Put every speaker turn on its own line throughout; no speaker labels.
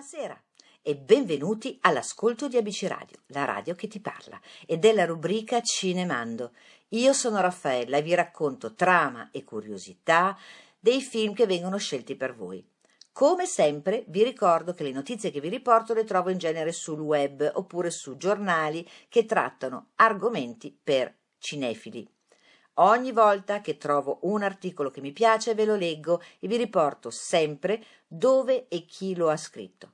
Buonasera e benvenuti all'ascolto di ABC Radio, la radio che ti parla, e della rubrica Cinemando. Io sono Raffaella e vi racconto trama e curiosità dei film che vengono scelti per voi. Come sempre vi ricordo che le notizie che vi riporto le trovo in genere sul web oppure su giornali che trattano argomenti per cinefili. Ogni volta che trovo un articolo che mi piace ve lo leggo e vi riporto sempre dove e chi lo ha scritto.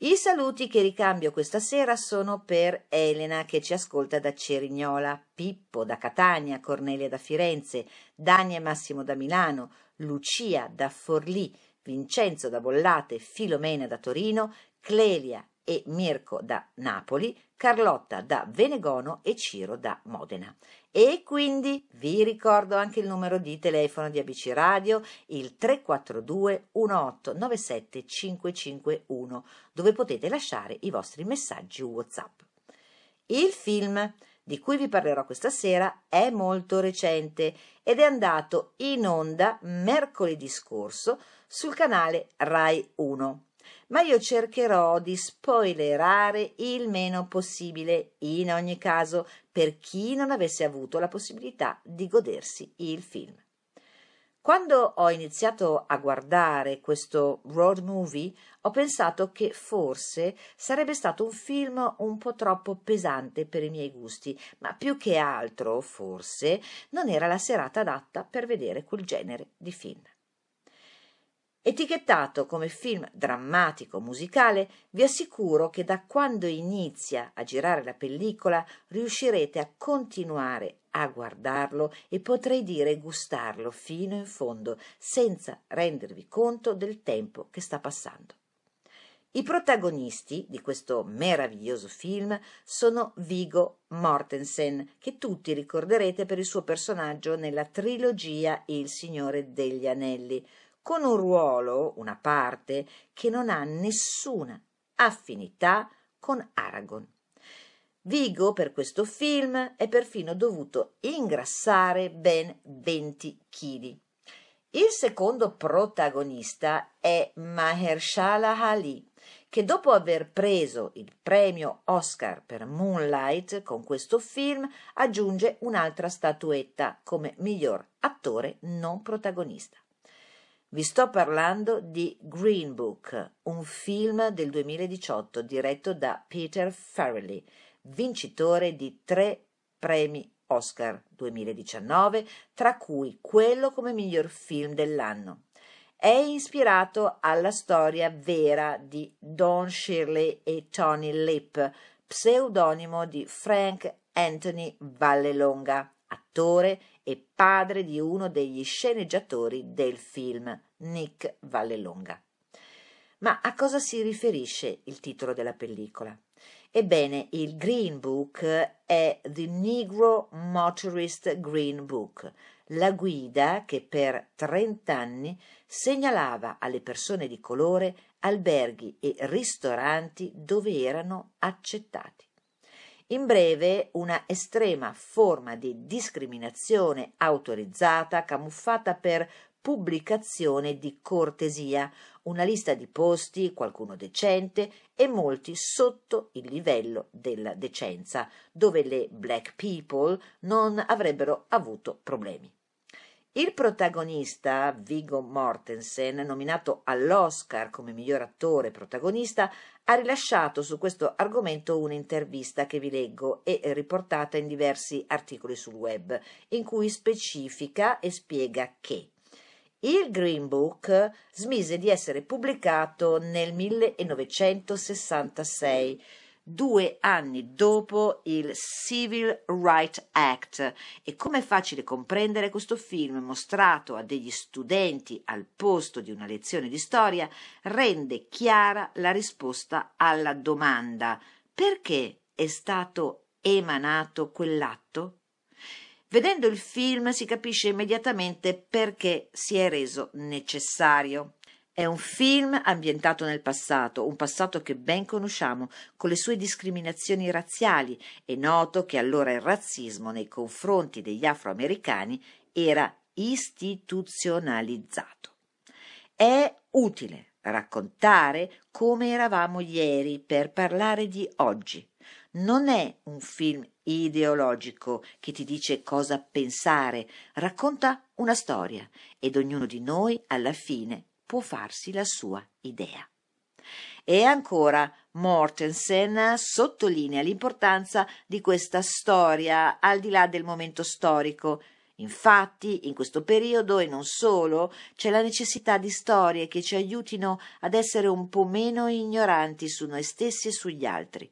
I saluti che ricambio questa sera sono per Elena che ci ascolta da Cerignola, Pippo da Catania, Cornelia da Firenze, Dania e Massimo da Milano, Lucia da Forlì, Vincenzo da Bollate, Filomena da Torino, Clelia e Mirko da Napoli, Carlotta da Venegono e Ciro da Modena. E quindi vi ricordo anche il numero di telefono di ABC Radio, il 342 1897 551, dove potete lasciare i vostri messaggi WhatsApp. Il film di cui vi parlerò questa sera è molto recente ed è andato in onda mercoledì scorso sul canale Rai 1 ma io cercherò di spoilerare il meno possibile, in ogni caso, per chi non avesse avuto la possibilità di godersi il film. Quando ho iniziato a guardare questo road movie, ho pensato che forse sarebbe stato un film un po' troppo pesante per i miei gusti, ma più che altro, forse, non era la serata adatta per vedere quel genere di film. Etichettato come film drammatico musicale, vi assicuro che da quando inizia a girare la pellicola riuscirete a continuare a guardarlo e potrei dire gustarlo fino in fondo, senza rendervi conto del tempo che sta passando. I protagonisti di questo meraviglioso film sono Vigo Mortensen, che tutti ricorderete per il suo personaggio nella trilogia Il Signore degli Anelli, con un ruolo, una parte, che non ha nessuna affinità con Aragon. Vigo per questo film è perfino dovuto ingrassare ben 20 kg. Il secondo protagonista è Mahershala Ali, che dopo aver preso il premio Oscar per Moonlight con questo film aggiunge un'altra statuetta come miglior attore non protagonista. Vi sto parlando di Green Book, un film del 2018 diretto da Peter Farrelly, vincitore di tre premi Oscar 2019, tra cui quello come miglior film dell'anno. È ispirato alla storia vera di Don Shirley e Tony Lip, pseudonimo di Frank Anthony Vallelonga, attore e padre di uno degli sceneggiatori del film, Nick Vallelonga. Ma a cosa si riferisce il titolo della pellicola? Ebbene, il Green Book è The Negro Motorist Green Book, la guida che per 30 anni segnalava alle persone di colore alberghi e ristoranti dove erano accettati. In breve, una estrema forma di discriminazione autorizzata camuffata per pubblicazione di cortesia, una lista di posti, qualcuno decente e molti sotto il livello della decenza, dove le black people non avrebbero avuto problemi. Il protagonista, Viggo Mortensen, nominato all'Oscar come miglior attore protagonista, ha rilasciato su questo argomento un'intervista che vi leggo e riportata in diversi articoli sul web, in cui specifica e spiega che il Green Book smise di essere pubblicato nel 1966 due anni dopo il Civil Rights Act e come è facile comprendere questo film mostrato a degli studenti al posto di una lezione di storia rende chiara la risposta alla domanda perché è stato emanato quell'atto? Vedendo il film si capisce immediatamente perché si è reso necessario. È un film ambientato nel passato, un passato che ben conosciamo, con le sue discriminazioni razziali. È noto che allora il razzismo nei confronti degli afroamericani era istituzionalizzato. È utile raccontare come eravamo ieri per parlare di oggi. Non è un film ideologico che ti dice cosa pensare, racconta una storia ed ognuno di noi alla fine può farsi la sua idea. E ancora Mortensen sottolinea l'importanza di questa storia al di là del momento storico Infatti, in questo periodo e non solo, c'è la necessità di storie che ci aiutino ad essere un po' meno ignoranti su noi stessi e sugli altri.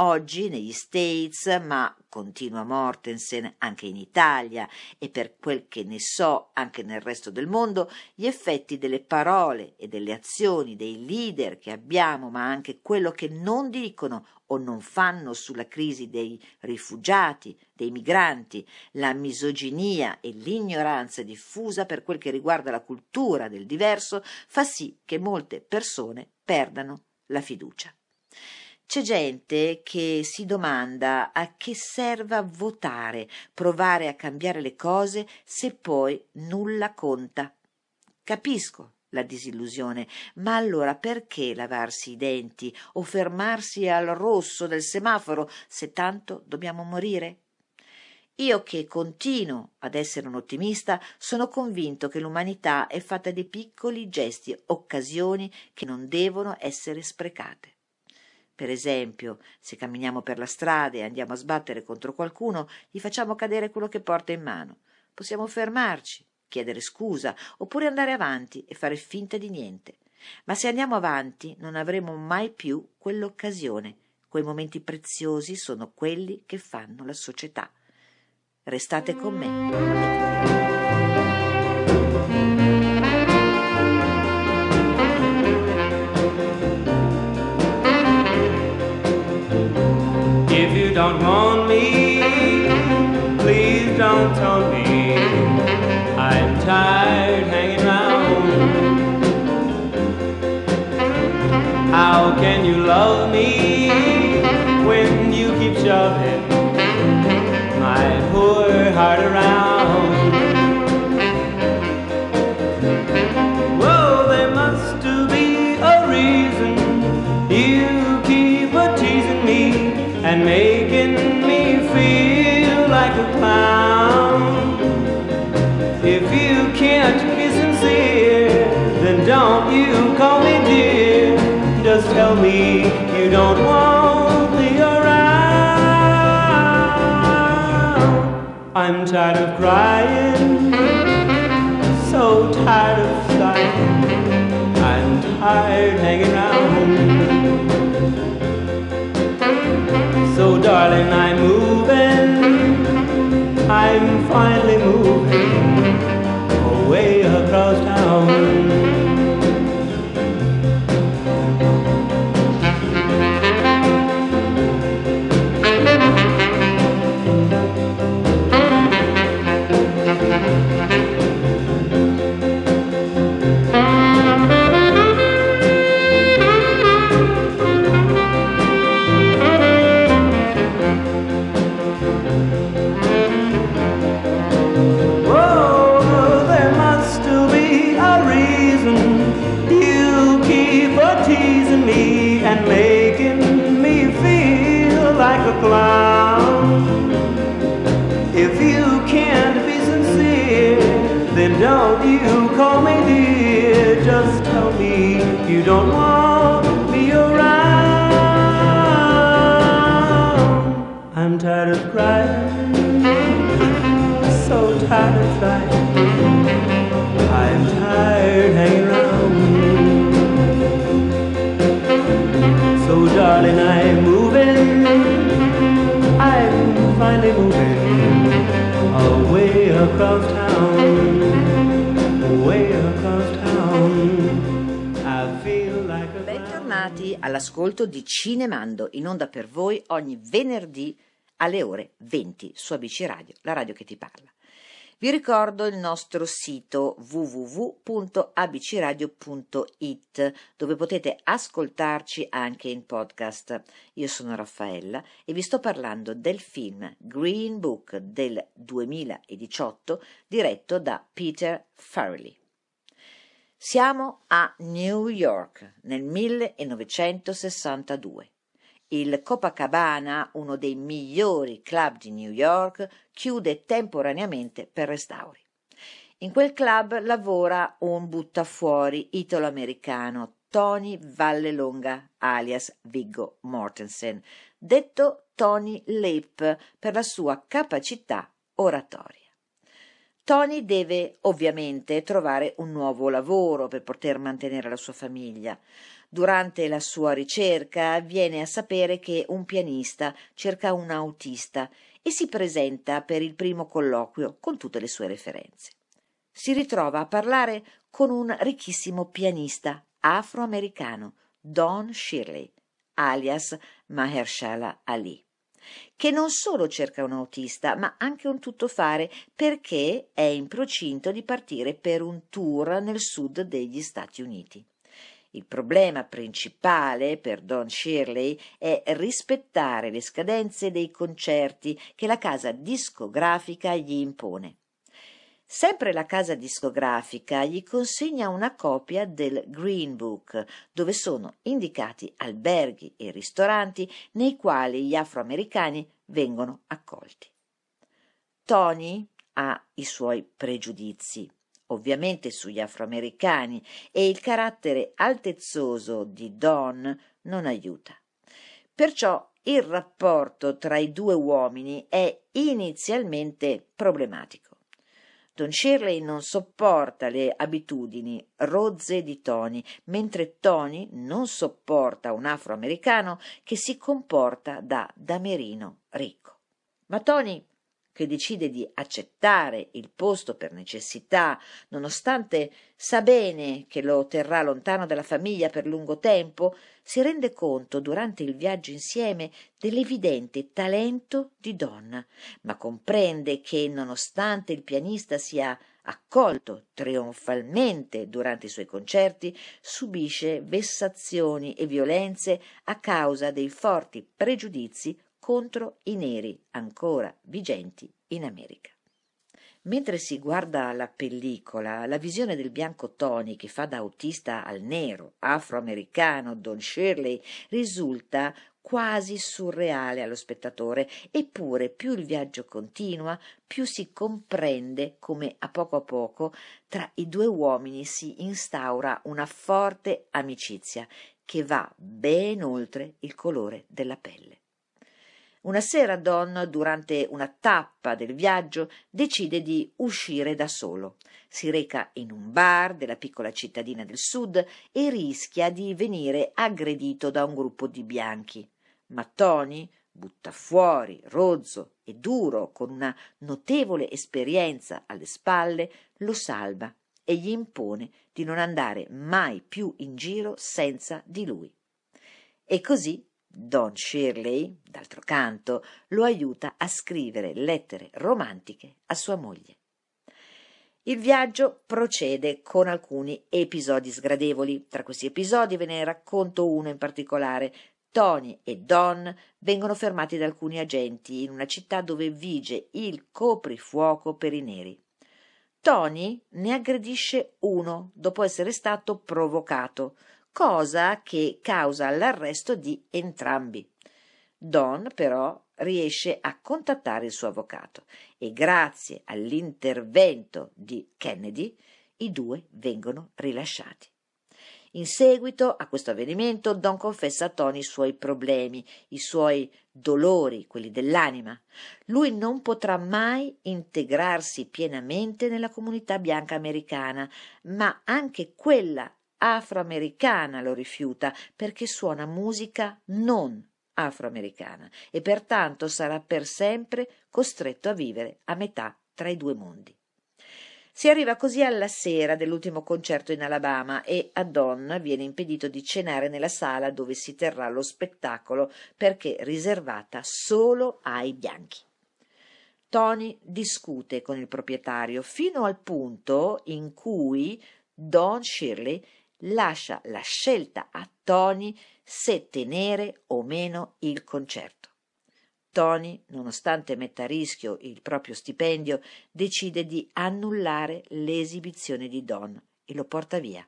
Oggi negli States, ma continua Mortensen anche in Italia e per quel che ne so anche nel resto del mondo, gli effetti delle parole e delle azioni dei leader che abbiamo, ma anche quello che non dicono o non fanno sulla crisi dei rifugiati, dei migranti, la misoginia e l'ignoranza diffusa per quel che riguarda la cultura del diverso, fa sì che molte persone perdano la fiducia. C'è gente che si domanda a che serva votare, provare a cambiare le cose se poi nulla conta. Capisco la disillusione, ma allora perché lavarsi i denti o fermarsi al rosso del semaforo se tanto dobbiamo morire? Io che continuo ad essere un ottimista, sono convinto che l'umanità è fatta di piccoli gesti, occasioni che non devono essere sprecate. Per esempio, se camminiamo per la strada e andiamo a sbattere contro qualcuno, gli facciamo cadere quello che porta in mano. Possiamo fermarci, chiedere scusa, oppure andare avanti e fare finta di niente. Ma se andiamo avanti non avremo mai più quell'occasione. Quei momenti preziosi sono quelli che fanno la società. Restate con me.
Don't me, please don't tell me I'm tired hanging around. How can you love me when you keep shoving my poor heart around? Don't you call me dear? Just tell me you don't want me around. I'm tired of crying, so tired of sighing. I'm tired hanging around. So darling, I'm moving. I'm finally moving away across town. Don't you call me dear? Just tell me you don't want me around. I'm tired of crying, away across town.
Bentornati all'ascolto di Cinemando, in onda per voi ogni venerdì alle ore 20 su ABC Radio, la radio che ti parla. Vi ricordo il nostro sito www.abcradio.it dove potete ascoltarci anche in podcast. Io sono Raffaella e vi sto parlando del film Green Book del 2018 diretto da Peter Farrelly. Siamo a New York nel 1962. Il Copacabana, uno dei migliori club di New York, chiude temporaneamente per restauri. In quel club lavora un buttafuori italo-americano, Tony Vallelonga, alias Viggo Mortensen, detto Tony Lip per la sua capacità oratoria. Tony deve ovviamente trovare un nuovo lavoro per poter mantenere la sua famiglia. Durante la sua ricerca viene a sapere che un pianista cerca un autista e si presenta per il primo colloquio con tutte le sue referenze. Si ritrova a parlare con un ricchissimo pianista afroamericano, Don Shirley, alias Mahershala Ali che non solo cerca un autista, ma anche un tuttofare perché è in procinto di partire per un tour nel sud degli Stati Uniti. Il problema principale per Don Shirley è rispettare le scadenze dei concerti che la casa discografica gli impone. Sempre la casa discografica gli consegna una copia del Green Book, dove sono indicati alberghi e ristoranti nei quali gli afroamericani vengono accolti. Tony ha i suoi pregiudizi, ovviamente sugli afroamericani, e il carattere altezzoso di Don non aiuta. Perciò il rapporto tra i due uomini è inizialmente problematico. Don Shirley non sopporta le abitudini rozze di Tony, mentre Tony non sopporta un afroamericano che si comporta da damerino ricco. Ma Tony che decide di accettare il posto per necessità, nonostante sa bene che lo terrà lontano dalla famiglia per lungo tempo, si rende conto durante il viaggio insieme dell'evidente talento di Donna, ma comprende che nonostante il pianista sia accolto trionfalmente durante i suoi concerti, subisce vessazioni e violenze a causa dei forti pregiudizi contro i neri ancora vigenti in America. Mentre si guarda la pellicola, la visione del bianco Tony che fa da autista al nero afroamericano Don Shirley risulta quasi surreale allo spettatore, eppure più il viaggio continua, più si comprende come a poco a poco tra i due uomini si instaura una forte amicizia che va ben oltre il colore della pelle. Una sera Don, durante una tappa del viaggio, decide di uscire da solo. Si reca in un bar della piccola cittadina del sud e rischia di venire aggredito da un gruppo di bianchi. Ma Tony, butta fuori, rozzo e duro, con una notevole esperienza alle spalle, lo salva e gli impone di non andare mai più in giro senza di lui. E così Don Shirley, d'altro canto, lo aiuta a scrivere lettere romantiche a sua moglie. Il viaggio procede con alcuni episodi sgradevoli. Tra questi episodi ve ne racconto uno in particolare. Tony e Don vengono fermati da alcuni agenti in una città dove vige il coprifuoco per i neri. Tony ne aggredisce uno dopo essere stato provocato cosa che causa l'arresto di entrambi. Don però riesce a contattare il suo avvocato e grazie all'intervento di Kennedy i due vengono rilasciati. In seguito a questo avvenimento Don confessa a Tony i suoi problemi, i suoi dolori, quelli dell'anima. Lui non potrà mai integrarsi pienamente nella comunità bianca americana, ma anche quella afroamericana lo rifiuta perché suona musica non afroamericana e pertanto sarà per sempre costretto a vivere a metà tra i due mondi. Si arriva così alla sera dell'ultimo concerto in Alabama e a Don viene impedito di cenare nella sala dove si terrà lo spettacolo perché riservata solo ai bianchi. Tony discute con il proprietario fino al punto in cui Don Shirley lascia la scelta a Tony se tenere o meno il concerto. Tony, nonostante metta a rischio il proprio stipendio, decide di annullare l'esibizione di Don e lo porta via.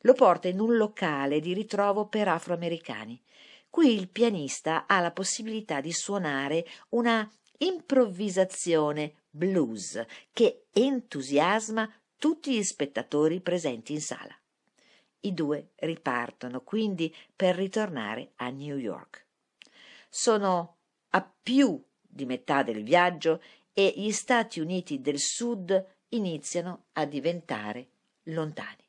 Lo porta in un locale di ritrovo per afroamericani. Qui il pianista ha la possibilità di suonare una improvvisazione blues che entusiasma tutti gli spettatori presenti in sala. I due ripartono quindi per ritornare a New York. Sono a più di metà del viaggio e gli Stati Uniti del Sud iniziano a diventare lontani.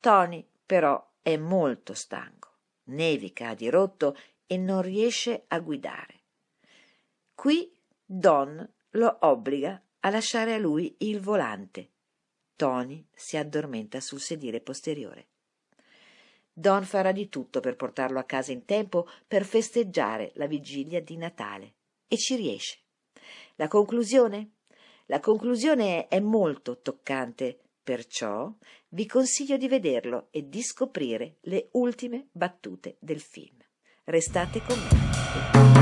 Tony però è molto stanco, nevica a dirotto e non riesce a guidare. Qui Don lo obbliga a lasciare a lui il volante. Tony si addormenta sul sedile posteriore. Don farà di tutto per portarlo a casa in tempo per festeggiare la vigilia di Natale e ci riesce. La conclusione? La conclusione è molto toccante, perciò vi consiglio di vederlo e di scoprire le ultime battute del film. Restate con me.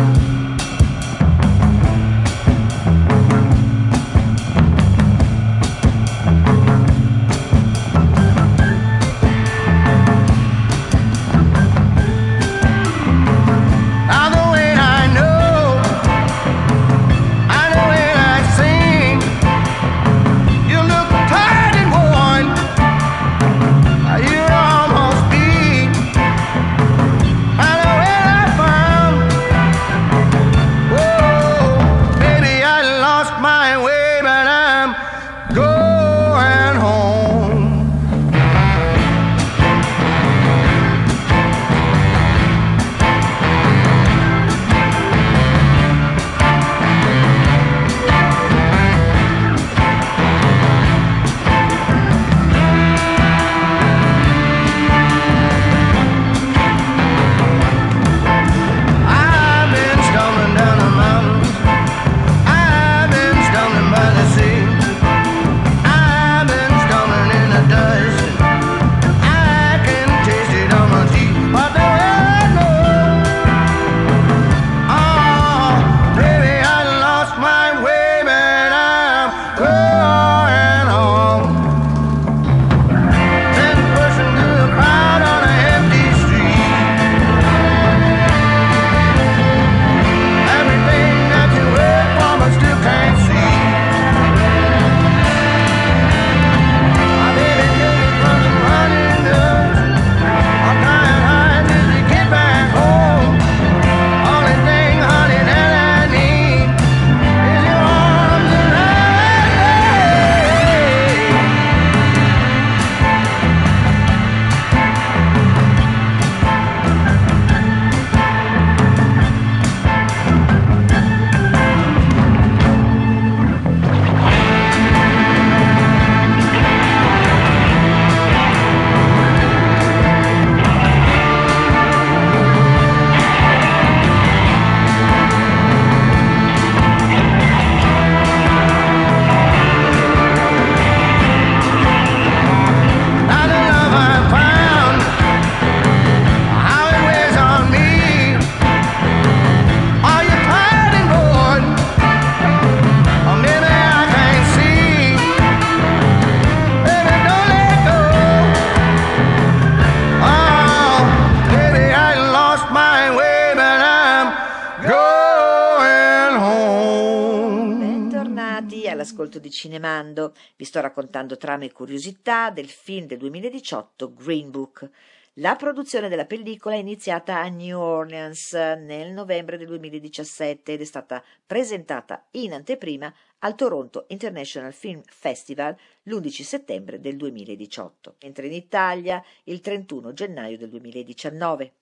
Cinemando. Vi sto raccontando trame e curiosità del film del 2018 Green Book. La produzione della pellicola è iniziata a New Orleans nel novembre del 2017 ed è stata presentata in anteprima al Toronto International Film Festival l'11 settembre del 2018, mentre in Italia il 31 gennaio del 2019.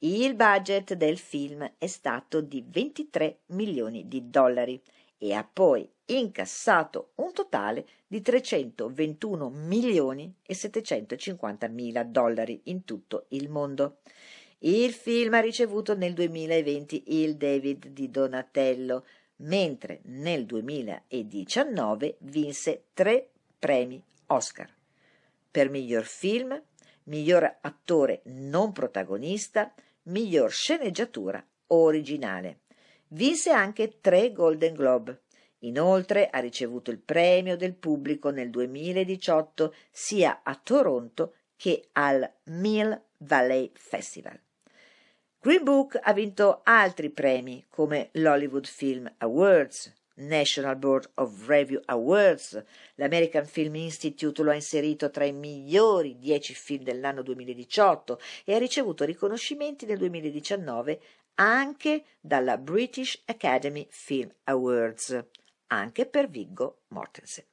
Il budget del film è stato di 23 milioni di dollari e ha poi incassato un totale di 321 milioni e 750 mila dollari in tutto il mondo. Il film ha ricevuto nel 2020 il David di Donatello, mentre nel 2019 vinse tre premi Oscar per miglior film, miglior attore non protagonista, miglior sceneggiatura originale. Vinse anche tre Golden Globe. Inoltre ha ricevuto il premio del pubblico nel 2018 sia a Toronto che al Mill Valley Festival. Green Book ha vinto altri premi come l'Hollywood Film Awards, National Board of Review Awards, l'American Film Institute lo ha inserito tra i migliori dieci film dell'anno 2018 e ha ricevuto riconoscimenti nel 2019 anche dalla British Academy Film Awards, anche per Viggo Mortensen.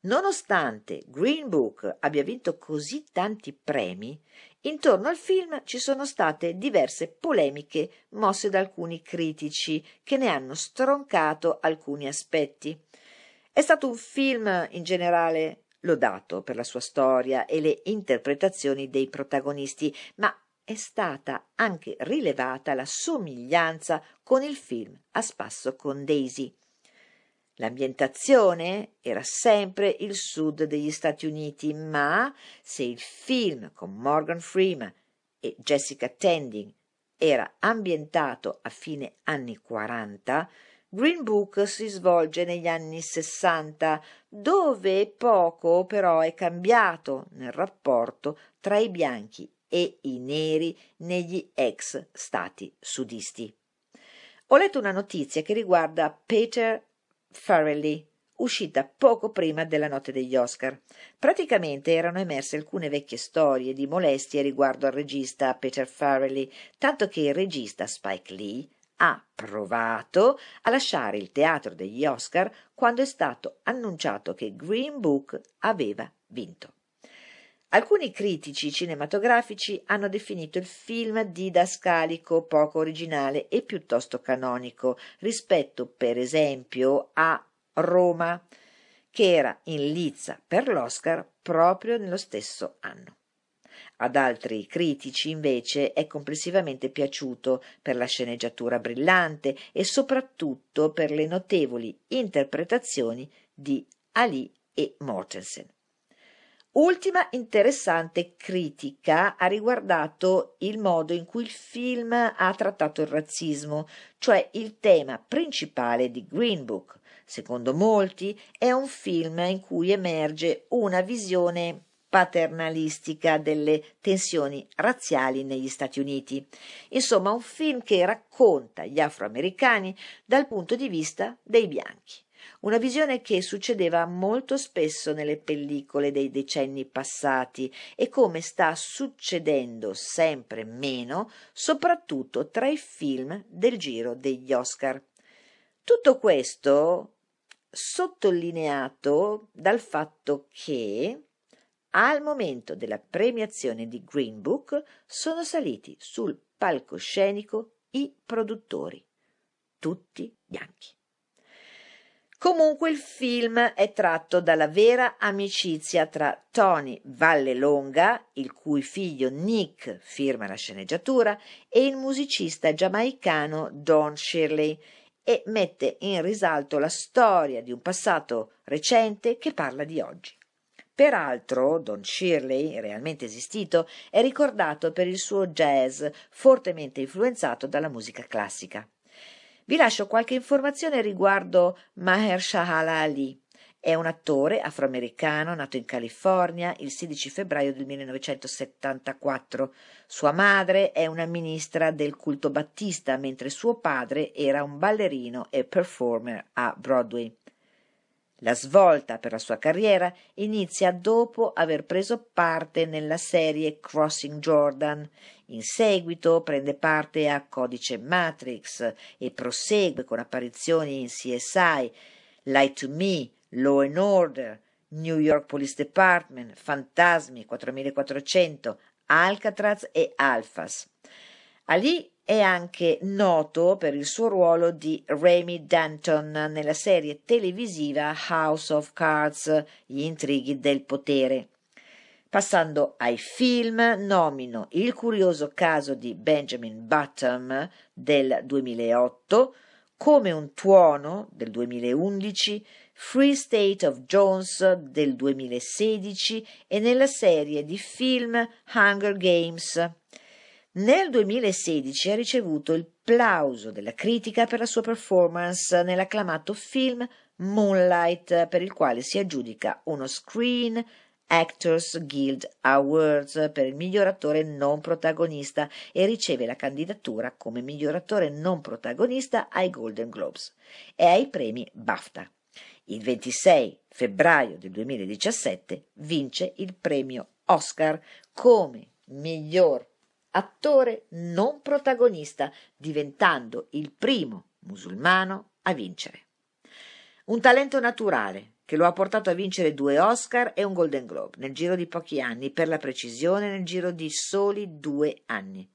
Nonostante Green Book abbia vinto così tanti premi, intorno al film ci sono state diverse polemiche mosse da alcuni critici che ne hanno stroncato alcuni aspetti. È stato un film in generale lodato per la sua storia e le interpretazioni dei protagonisti, ma è stata anche rilevata la somiglianza con il film A spasso con Daisy. L'ambientazione era sempre il sud degli Stati Uniti, ma se il film con Morgan Freeman e Jessica Tending era ambientato a fine anni 40, Green Book si svolge negli anni 60, dove poco però è cambiato nel rapporto tra i bianchi e i neri negli ex stati sudisti. Ho letto una notizia che riguarda Peter Farrelly, uscita poco prima della notte degli Oscar. Praticamente erano emerse alcune vecchie storie di molestie riguardo al regista Peter Farrelly, tanto che il regista Spike Lee ha provato a lasciare il teatro degli Oscar quando è stato annunciato che Green Book aveva vinto. Alcuni critici cinematografici hanno definito il film didascalico, poco originale e piuttosto canonico rispetto, per esempio, a Roma, che era in lizza per l'Oscar proprio nello stesso anno. Ad altri critici, invece, è complessivamente piaciuto per la sceneggiatura brillante e soprattutto per le notevoli interpretazioni di Ali e Mortensen. Ultima interessante critica ha riguardato il modo in cui il film ha trattato il razzismo, cioè il tema principale di Green Book. Secondo molti è un film in cui emerge una visione paternalistica delle tensioni razziali negli Stati Uniti. Insomma, un film che racconta gli afroamericani dal punto di vista dei bianchi una visione che succedeva molto spesso nelle pellicole dei decenni passati e come sta succedendo sempre meno, soprattutto tra i film del giro degli Oscar. Tutto questo sottolineato dal fatto che al momento della premiazione di Green Book sono saliti sul palcoscenico i produttori, tutti bianchi. Comunque il film è tratto dalla vera amicizia tra Tony Vallelonga, il cui figlio Nick firma la sceneggiatura, e il musicista giamaicano Don Shirley e mette in risalto la storia di un passato recente che parla di oggi. Peraltro, Don Shirley, realmente esistito, è ricordato per il suo jazz fortemente influenzato dalla musica classica. Vi lascio qualche informazione riguardo Mahershala Ali. È un attore afroamericano nato in California il 16 febbraio del 1974. Sua madre è una ministra del culto battista, mentre suo padre era un ballerino e performer a Broadway. La svolta per la sua carriera inizia dopo aver preso parte nella serie Crossing Jordan. In seguito prende parte a Codice Matrix e prosegue con apparizioni in CSI, Lie to Me, Law and Order, New York Police Department, Fantasmi 4400, Alcatraz e Alphas. Ali è anche noto per il suo ruolo di Remy Danton nella serie televisiva House of Cards, Gli intrighi del potere. Passando ai film, nomino Il curioso caso di Benjamin Button del 2008, Come un tuono del 2011, Free State of Jones del 2016 e nella serie di film Hunger Games. Nel 2016 ha ricevuto il plauso della critica per la sua performance nell'acclamato film Moonlight, per il quale si aggiudica uno Screen Actors Guild Awards per il miglior attore non protagonista e riceve la candidatura come miglior attore non protagonista ai Golden Globes e ai premi BAFTA. Il 26 febbraio del 2017 vince il premio Oscar come miglior attore non protagonista, diventando il primo musulmano a vincere. Un talento naturale, che lo ha portato a vincere due Oscar e un Golden Globe nel giro di pochi anni, per la precisione nel giro di soli due anni.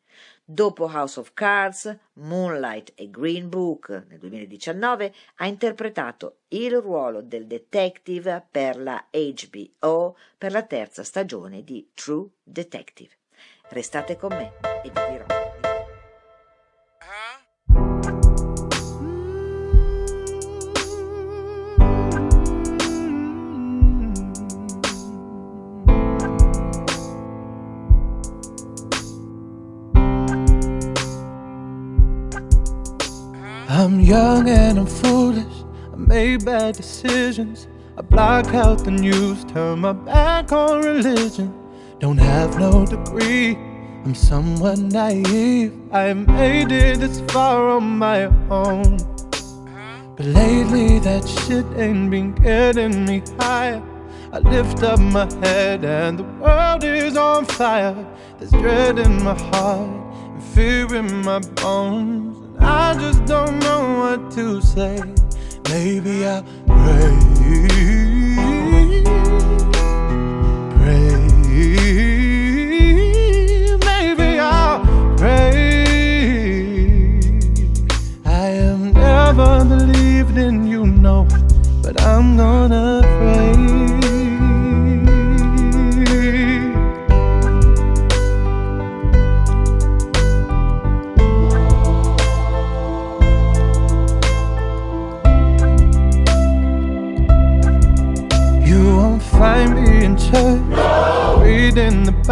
Dopo House of Cards, Moonlight e Green Book nel 2019 ha interpretato il ruolo del detective per la HBO per la terza stagione di True Detective. Restate con me e vi dirò.
Young and I'm foolish. I made bad decisions. I block out the news, turn my back on religion. Don't have no degree. I'm somewhat naive. I made it this far on my own. But lately, that shit ain't been getting me higher. I lift up my head and the world is on fire. There's dread in my heart and fear in my bones. I just don't know what to say. Maybe I'll pray.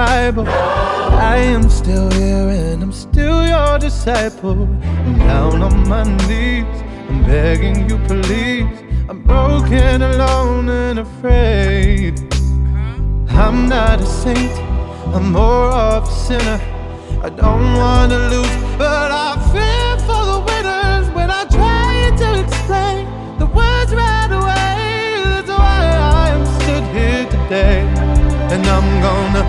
I am still here and I'm still your disciple. I'm down on my knees, I'm begging you, please. I'm broken, alone, and afraid. I'm not a saint, I'm more of a sinner. I don't wanna lose, but I fear for the winners when I try to explain the words right away That's why I am stood here today, and I'm gonna.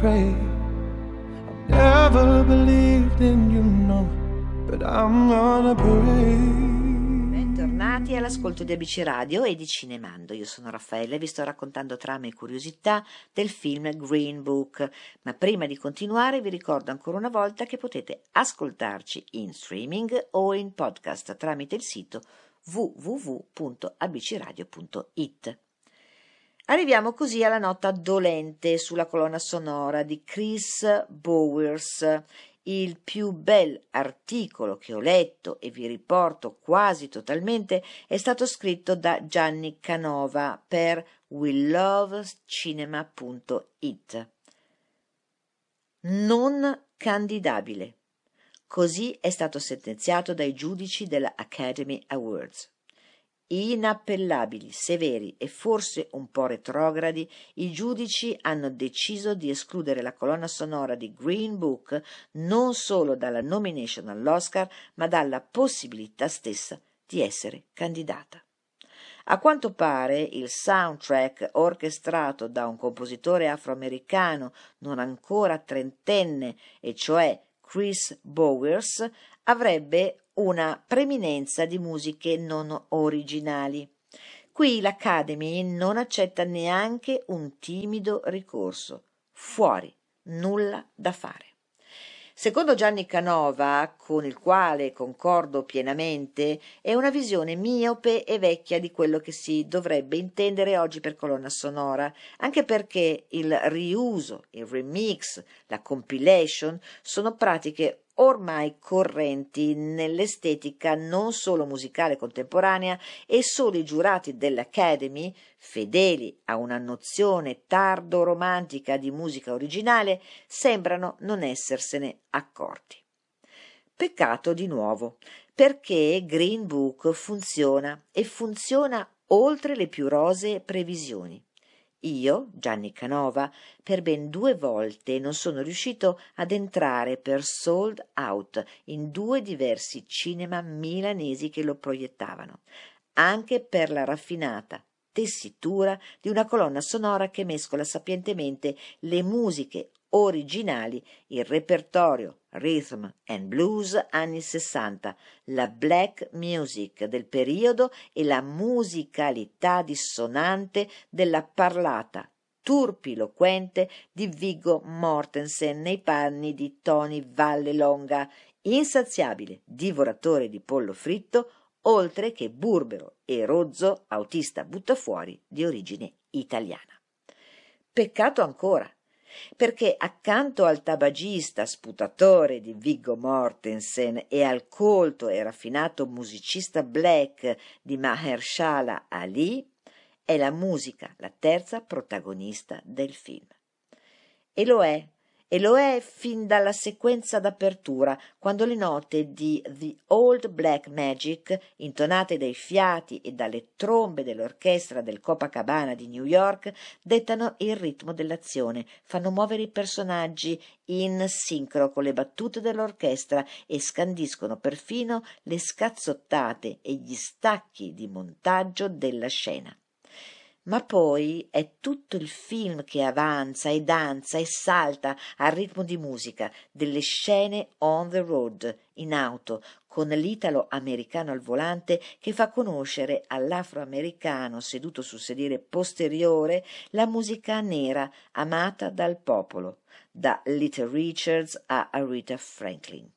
pray. I've never believed in you, no, but I'm gonna pray.
Bentornati all'ascolto di ABC Radio e di Cinemando. Io sono Raffaella e vi sto raccontando trame e curiosità del film Green Book. Ma prima di continuare vi ricordo ancora una volta che potete ascoltarci in streaming o in podcast tramite il sito www.abcradio.it. Arriviamo così alla nota dolente sulla colonna sonora di Chris Bowers, il più bel articolo che ho letto e vi riporto quasi totalmente è stato scritto da Gianni Canova per WeLoveCinema.it. Non candidabile. Così è stato sentenziato dai giudici della Academy Awards inappellabili, severi e forse un po' retrogradi, i giudici hanno deciso di escludere la colonna sonora di Green Book non solo dalla nomination all'Oscar, ma dalla possibilità stessa di essere candidata. A quanto pare il soundtrack orchestrato da un compositore afroamericano non ancora trentenne, e cioè Chris Bowers, avrebbe una preminenza di musiche non originali. Qui l'Academy non accetta neanche un timido ricorso. Fuori, nulla da fare. Secondo Gianni Canova, con il quale concordo pienamente, è una visione miope e vecchia di quello che si dovrebbe intendere oggi per colonna sonora, anche perché il riuso, il remix, la compilation sono pratiche ormai correnti nell'estetica non solo musicale contemporanea e solo i giurati dell'Academy, fedeli a una nozione tardo-romantica di musica originale, sembrano non essersene accorti. Peccato di nuovo, perché Green Book funziona e funziona oltre le più rosee previsioni. Io, Gianni Canova, per ben due volte non sono riuscito ad entrare per sold out in due diversi cinema milanesi che lo proiettavano, anche per la raffinata tessitura di una colonna sonora che mescola sapientemente le musiche originali, il repertorio rhythm and blues anni 60, la black music del periodo e la musicalità dissonante della parlata turpiloquente di Viggo Mortensen nei panni di Tony Vallelonga, insaziabile divoratore di pollo fritto, oltre che burbero e rozzo autista buttafuori di origine italiana. Peccato ancora perché accanto al tabagista sputatore di Viggo Mortensen e al colto e raffinato musicista black di Mahershala Ali, è la musica la terza protagonista del film. E lo è e lo è fin dalla sequenza d'apertura, quando le note di The Old Black Magic, intonate dai fiati e dalle trombe dell'orchestra del Copacabana di New York, dettano il ritmo dell'azione, fanno muovere i personaggi in sincro con le battute dell'orchestra e scandiscono perfino le scazzottate e gli stacchi di montaggio della scena ma poi è tutto il film che avanza e danza e salta al ritmo di musica delle scene on the road in auto con l'italo americano al volante che fa conoscere all'afroamericano seduto sul sedile posteriore la musica nera amata dal popolo da Little Richards a Aretha Franklin.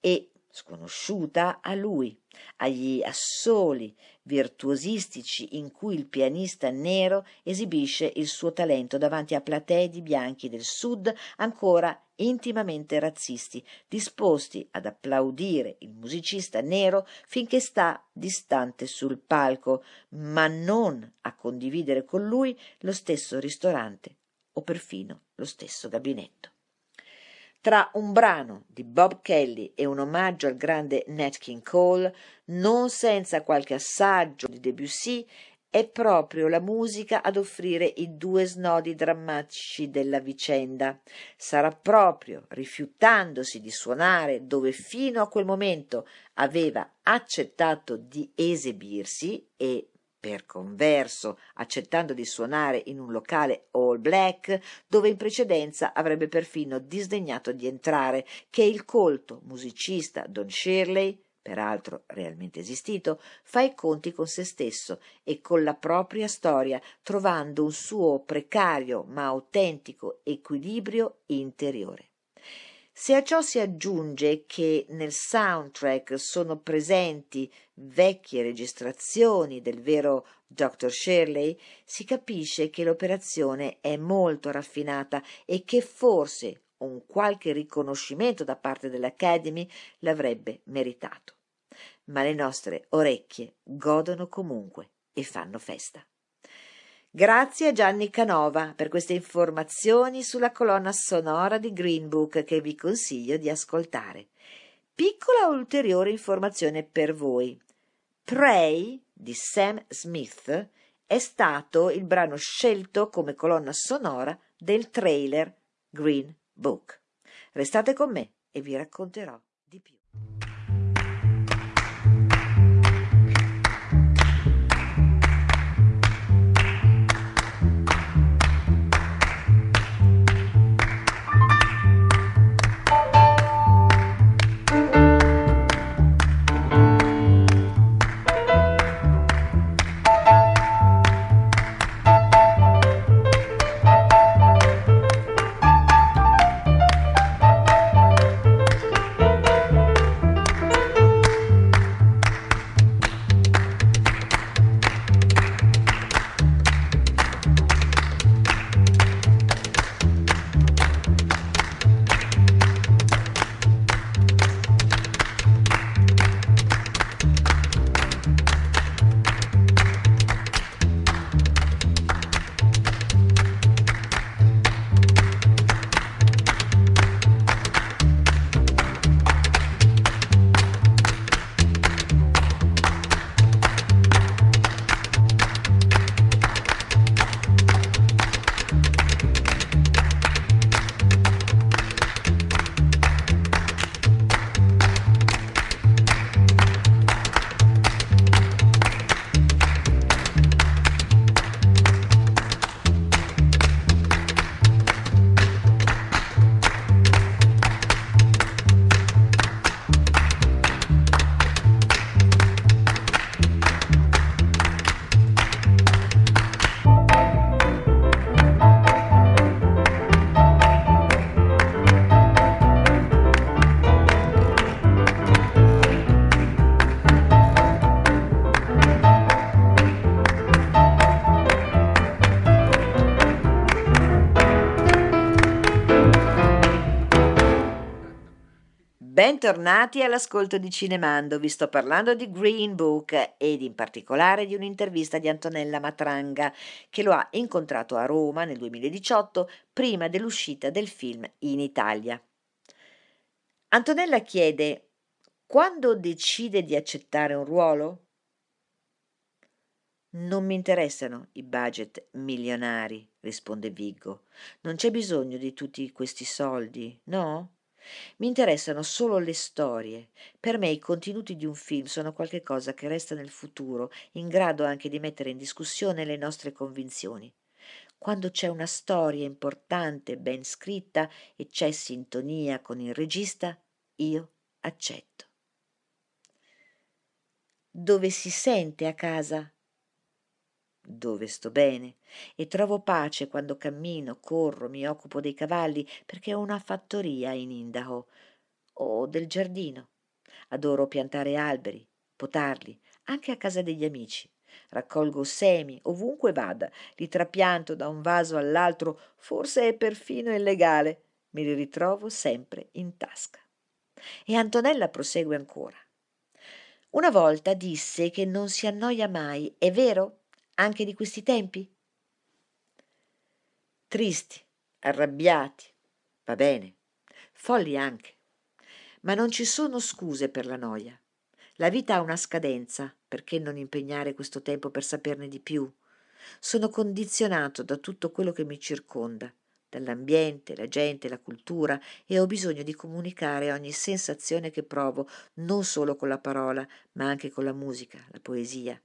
E sconosciuta a lui, agli assoli virtuosistici in cui il pianista nero esibisce il suo talento davanti a platee di bianchi del sud ancora intimamente razzisti, disposti ad applaudire il musicista nero finché sta distante sul palco, ma non a condividere con lui lo stesso ristorante o perfino lo stesso gabinetto. Tra un brano di Bob Kelly e un omaggio al grande Nat King Cole, non senza qualche assaggio di Debussy, è proprio la musica ad offrire i due snodi drammatici della vicenda. Sarà proprio rifiutandosi di suonare dove fino a quel momento aveva accettato di esibirsi e per converso, accettando di suonare in un locale all black, dove in precedenza avrebbe perfino disdegnato di entrare, che il colto musicista Don Shirley, peraltro realmente esistito, fa i conti con se stesso e con la propria storia, trovando un suo precario ma autentico equilibrio interiore. Se a ciò si aggiunge che nel soundtrack sono presenti vecchie registrazioni del vero Dr. Shirley, si capisce che l'operazione è molto raffinata e che forse un qualche riconoscimento da parte dell'Academy l'avrebbe meritato. Ma le nostre orecchie godono comunque e fanno festa. Grazie a Gianni Canova per queste informazioni sulla colonna sonora di Green Book che vi consiglio di ascoltare. Piccola ulteriore informazione per voi. Pray di Sam Smith è stato il brano scelto come colonna sonora del trailer Green Book. Restate con me e vi racconterò di più. Bentornati all'ascolto di Cinemando, vi sto parlando di Green Book ed in particolare di un'intervista di Antonella Matranga che lo ha incontrato a Roma nel 2018 prima dell'uscita del film in Italia. Antonella chiede quando decide di accettare un ruolo? Non mi interessano i budget milionari, risponde Viggo. Non c'è bisogno di tutti questi soldi, no? Mi interessano solo le storie. Per me i contenuti di un film sono qualcosa che resta nel futuro, in grado anche di mettere in discussione le nostre convinzioni. Quando c'è una storia importante, ben scritta e c'è sintonia con il regista, io accetto. Dove si sente a casa? Dove sto bene e trovo pace quando cammino, corro, mi occupo dei cavalli perché ho una fattoria in Indaho o del giardino. Adoro piantare alberi, potarli, anche a casa degli amici. Raccolgo semi ovunque vada, li trapianto da un vaso all'altro, forse è perfino illegale, me li ritrovo sempre in tasca. E Antonella prosegue ancora. Una volta disse che non si annoia mai, è vero? Anche di questi tempi? Tristi, arrabbiati, va bene, folli anche, ma non ci sono scuse per la noia. La vita ha una scadenza, perché non impegnare questo tempo per saperne di più? Sono condizionato da tutto quello che mi circonda, dall'ambiente, la gente, la cultura e ho bisogno di comunicare ogni sensazione che provo, non solo con la parola, ma anche con la musica, la poesia.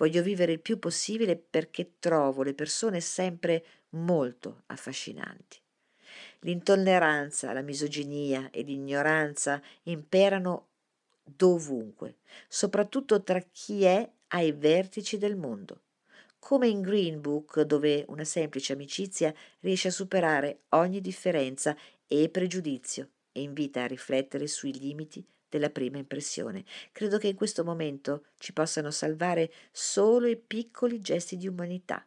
Voglio vivere il più possibile perché trovo le persone sempre molto affascinanti. L'intolleranza, la misoginia e l'ignoranza imperano dovunque, soprattutto tra chi è ai vertici del mondo, come in Green Book dove una semplice amicizia riesce a superare ogni differenza e pregiudizio e invita a riflettere sui limiti della prima impressione. Credo che in questo momento ci possano salvare solo i piccoli gesti di umanità.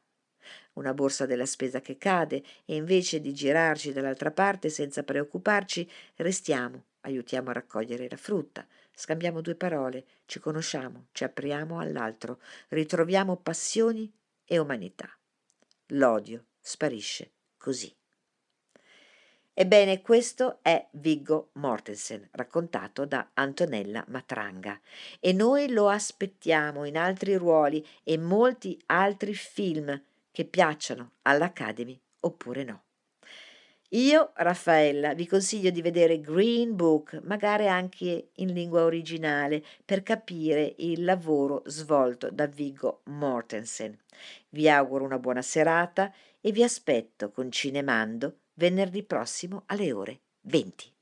Una borsa della spesa che cade e invece di girarci dall'altra parte senza preoccuparci, restiamo, aiutiamo a raccogliere la frutta, scambiamo due parole, ci conosciamo, ci apriamo all'altro, ritroviamo passioni e umanità. L'odio sparisce così. Ebbene, questo è Viggo Mortensen, raccontato da Antonella Matranga, e noi lo aspettiamo in altri ruoli e molti altri film che piacciono all'Academy oppure no. Io, Raffaella, vi consiglio di vedere Green Book, magari anche in lingua originale, per capire il lavoro svolto da Viggo Mortensen. Vi auguro una buona serata e vi aspetto con Cinemando venerdì prossimo alle ore 20.